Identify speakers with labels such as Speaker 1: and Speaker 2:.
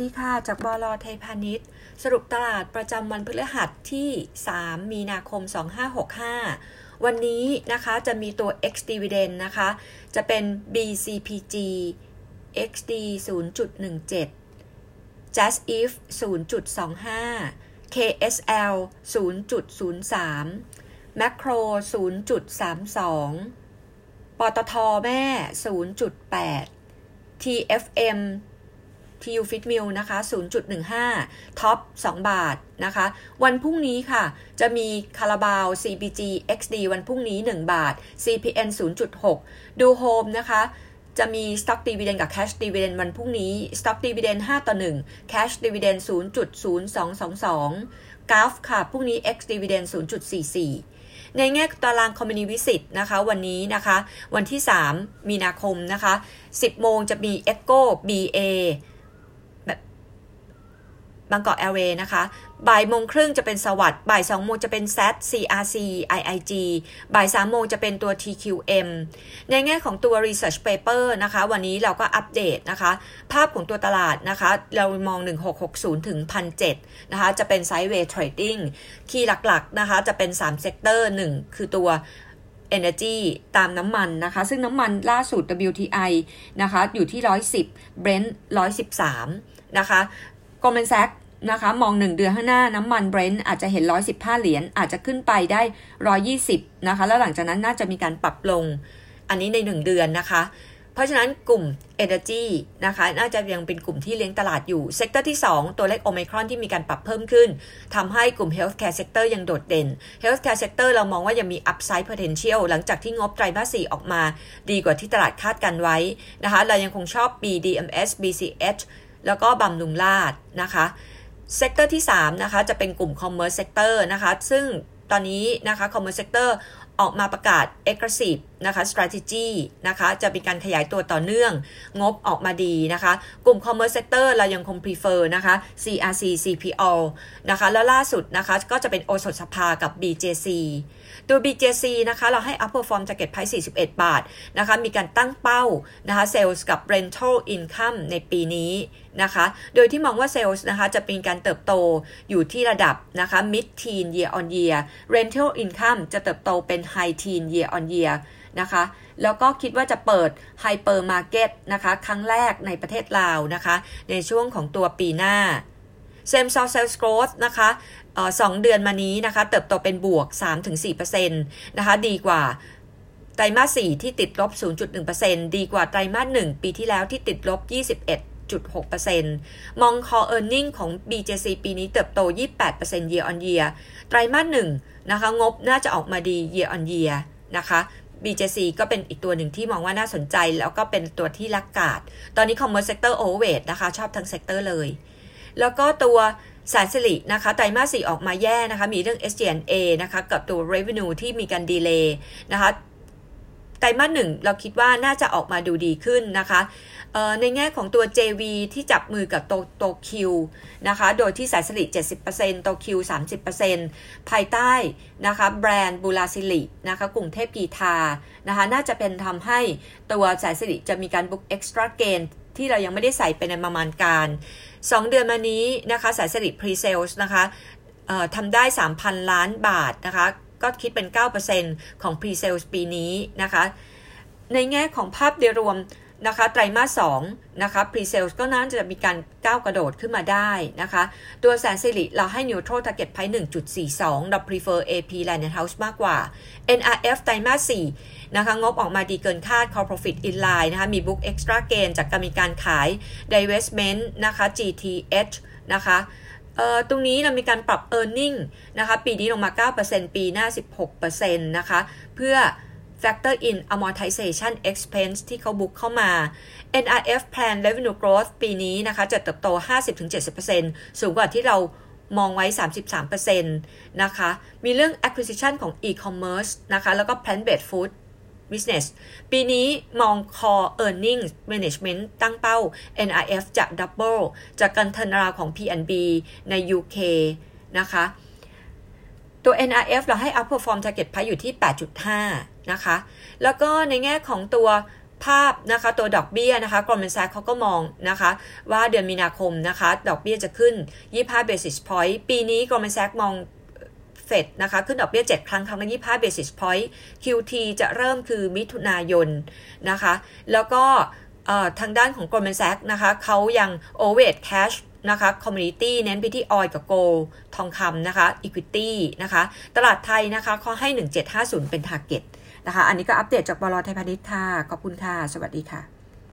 Speaker 1: ดีค่ะ จากบลไทยพาณิชย์ สรุปตลาดประจำวันพฤหัสที่ 3 มีนาคม 2565 วันนี้นะคะจะมีตัว X dividend นะคะ จะเป็น BCPG XD 0.17 Just if 0.25 KSL 0.03 Macro 0.32 ปตทแม่ 0.8 TFM TU Feedmill นะคะ 0.15 ท็อป 2 บาทนะคะ วันพรุ่งนี้ค่ะ จะมีคาราบาว CBG XD วันพรุ่งนี้ 1 บาท CPN 0.6 ดูโฮมนะคะจะมี Stock Dividend กับ Cash Dividend วันพรุ่งนี้ Stock Dividend 5 ต่อ 1 Cash Dividend 0.0222 GAF ค่ะ พรุ่งนี้ X Dividend 0.44 ในแง่ตารางคอมมินีวิสิตนะคะวันนี้นะคะ วันที่ 3 มีนาคมนะคะ 10 โมงจะมี Echo BA บางกอกแอร์เวย์นะคะบ่ายโมงครึ่งจะเป็นสวัสด์บ่ายสองโมงจะเป็น Z CRC IIG บ่ายสามโมงจะเป็นตัว TQM ในแง่ของตัว Research Paper นะคะ วันนี้เราก็อัปเดตนะคะ ภาพของตัวตลาดนะคะ เรามอง 1660 ถึง 1,007นะคะ จะเป็น Sideway Trading คีย์หลักๆนะคะ จะเป็น3 Sector 1คือตัว Energy ตามน้ำมันนะคะ ซึ่งน้ำมันล่าสุด WTI นะคะ อยู่ที่ 110 Brent 113นะคะ Goldman Sachs นะคะมอง 1 เดือนข้างหน้าน้ำมันเบรนท์อาจจะเห็น 115 เหรียญอาจจะขึ้นไปได้ 120 นะคะ แล้วหลังจากนั้นน่าจะมีการปรับลงอันนี้ใน 1 เดือนนะคะ เพราะฉะนั้นกลุ่ม Energy นะคะ น่าจะยังเป็นกลุ่มที่เลี้ยงตลาดอยู่ Sector ที่ 2 ตัวเลขโอมิครอนที่มีการปรับเพิ่มขึ้นทำให้กลุ่ม Healthcare Sector ยังโดดเด่น Healthcare Sector เรามองว่ายังมี Upside Potential หลังจากที่งบไตรมาส 4 ออกมา ดีกว่าที่ตลาดคาดกันไว้นะคะ เรายังคงชอบ BDMS BCH แล้วก็บำรุงราษฎร์นะคะ Sector ที่ 3 นะคะ จะเป็นกลุ่ม Commerce Sector นะคะ ซึ่งตอนนี้นะคะ Commerce Sectorออกมาประกาศ aggressive นะคะ strategy นะคะจะมีการขยายตัวต่อเนื่อง งบออกมาดีนะคะ กลุ่ม commerce sector เรายังคง prefer นะคะ CRC CPO นะคะ แล้วล่าสุดนะคะก็จะเป็นโอสถสภากับ BJC ตัว BJC นะคะเราให้ upper form target price 41 บาทนะคะมีการตั้งเป้านะคะ sales กับ rental income ในปีนี้นะคะ โดยที่มองว่า sales นะคะจะเป็นการเติบโตอยู่ที่ระดับนะคะ mid teen year on year rental income จะเติบโตเป็น high teen year on year นะคะ แล้วก็คิดว่าจะเปิดไฮเปอร์มาร์เก็ตนะคะ ครั้งแรกในประเทศลาวนะคะ ในช่วงของตัวปีหน้า Same Store Sales Growth นะคะสองเดือนมานี้นะคะ เติบโตเป็นบวก 3-4%นะคะ ดีกว่าไตรมาส 4 ที่ติดลบ 0.1%ดีกว่าไตรมาส 1 ปีที่แล้วที่ติดลบ 21.6%มอง Core Earning ของ BJC ปีนี้เติบโต 28% year on year ไตรมาส 1 นะคะ งบน่าจะออกมาดี year on year นะคะ BJC ก็เป็นอีกตัวหนึ่งที่มองว่าน่าสนใจ แล้วก็เป็นตัวที่ laggard ตอนนี้ Commerce Sector Overweight นะคะ ชอบทั้ง Sector เลย แล้วก็ตัวแสนสิรินะคะ ไตรมาสสี่ออกมาแย่นะคะ มีเรื่อง SG&A นะคะ กับตัว revenue ที่มีการ delay นะคะ ไตรมาสหนึ่งเราคิดว่าน่าจะออกมาดูดีขึ้นนะคะในแง่ของตัว JV ที่จับมือกับโตโตคิวนะคะ โดยที่แสนสิริ70%โตคิว30%ภายใต้นะคะแบรนด์บุราสิรินะคะกลุ่มเทพกรีฑานะคะน่าจะเป็นทำให้ตัวแสนสิริจะมีการ book extra gain ที่เรายังไม่ได้ใส่ไปในประมาณการ 2 เดือนมานี้นะคะแสนสิริ presales นะคะทำได้ 3,000 ล้านบาทนะคะ ก็คิดเป็น 9%ของ Pre-Sales ปีนี้นะคะ ในแง่ของภาพโดยรวมนะคะไตรมาส2นะคะ Pre-Sales ก็น่าจะมีการก้าวกระโดดขึ้นมาได้นะคะ ตัวแสนสิริเราให้ Neutral Target Price 1.42 เรา Prefer AP Land House มากกว่า NRF ไตรมาส4นะคะงบออกมาดีเกินคาด Core Profit in line นะคะ มี Book Extra Gain จากการมีการขาย Divestment นะคะ GTH นะคะ เอ่อตรงนี้เรามีการปรับ e a r n i n g นะคะปีนี้ลงมา 9%ปีหน้า 16%นะคะเพื่อ factor in amortization expense ที่เขาบุกเข้ามา NRF plan revenue growth ปีนี้นะคะจะเติบโต 50-70%สูงกว่าที่เรามองไว้ 33%นะคะ มีเรื่อง acquisition ของ e-commerce นะคะ แล้วก็ plant-based food business ปีนี้มอง core earnings management ตั้งเป้า NRF จะ double จากการเทินราของ P&B ใน UK นะคะ ตัว NRF เราให้ outperform target price อยู่ที่ 8.5 นะคะ แล้วก็ในแง่ของตัวภาพนะคะตัวดอกเบี้ยนะคะ Goldman Sachs เขาก็มองนะคะ ว่าเดือนมีนาคมนะคะ ดอกเบี้ยจะขึ้น 25 basis point ปีนี้ Goldman Sachs มอง ฟดนะคะขึ้นดอกเบี้ย 7 ครั้งครั้งละ25 basis point QT จะเริ่มคือมิถุนายนนะคะ แล้วก็ทางด้านของ Goldman Sachs นะคะเขายัง overweight cash นะคะ commodity เน้นไปที่ oil กับ gold ทองคำนะคะ equity นะคะ ตลาดไทยนะคะเขาให้ 1750 เป็น target นะคะ อันนี้ก็อัปเดตจากบลไทยพาณิชย์ค่ะ ขอบคุณค่ะ สวัสดีค่ะ